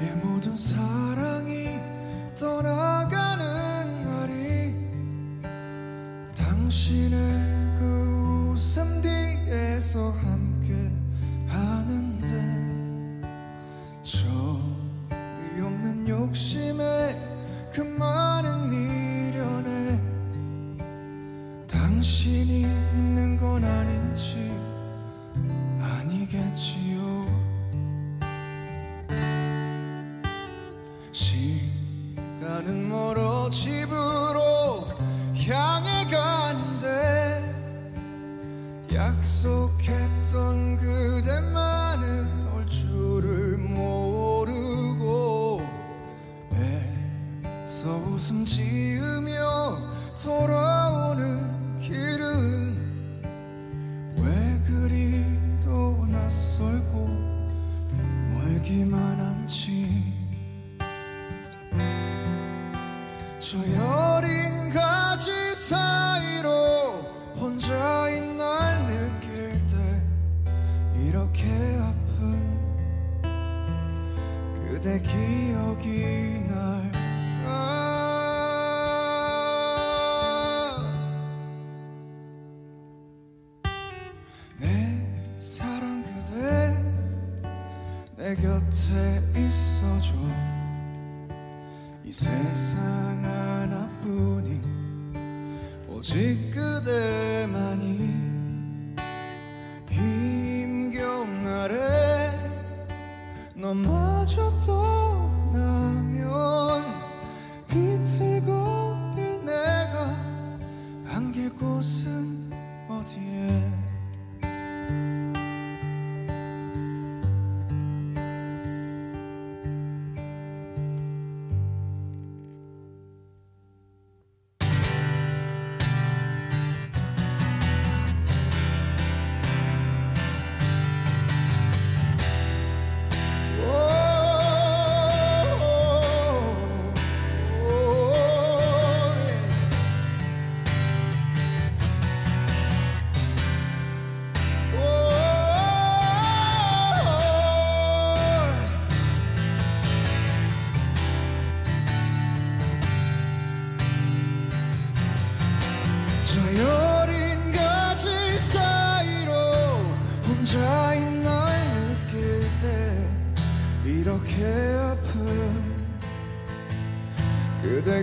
이 모든 사랑이 떠나가는 날이 당신의 그 웃음 뒤에서 함께 하는데 저이 없는 욕심에 그 많은 미련에 당신이 있는 건 아닌지 아니겠지요 시간은 멀어 집으로 향해 가는데 약속했던 그대만은 올 줄을 모르고 애써 웃음 지으며 돌아오는 길은 왜 그리도 낯설고 멀기만 한지 저 여린 가지 사이로 혼자인 날 느낄 때 이렇게 아픈 그대 기억이 날까? 내 사랑 그대 내 곁에 있어줘. 이 세상 오직 그대만이 힘겨운 날에 너마저 떠나면 비틀거릴 내가 안길 곳은 어디에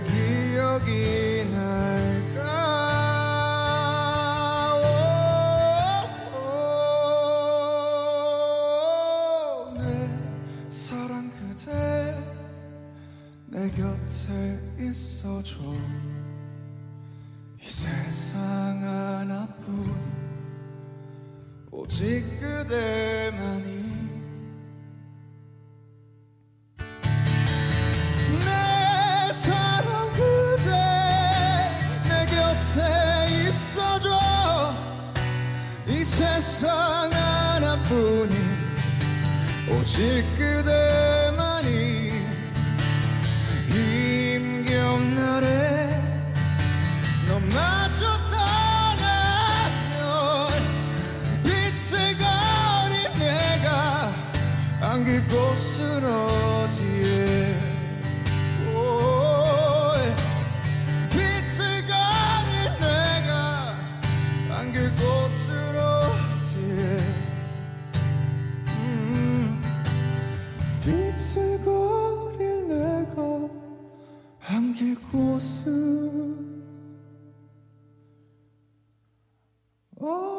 기억이 날까? 오, 내 사랑 그대 내 곁에 있어줘. 이 세상 하나뿐 오직 그대 세상 하나뿐인 오직 그 곳은 어디에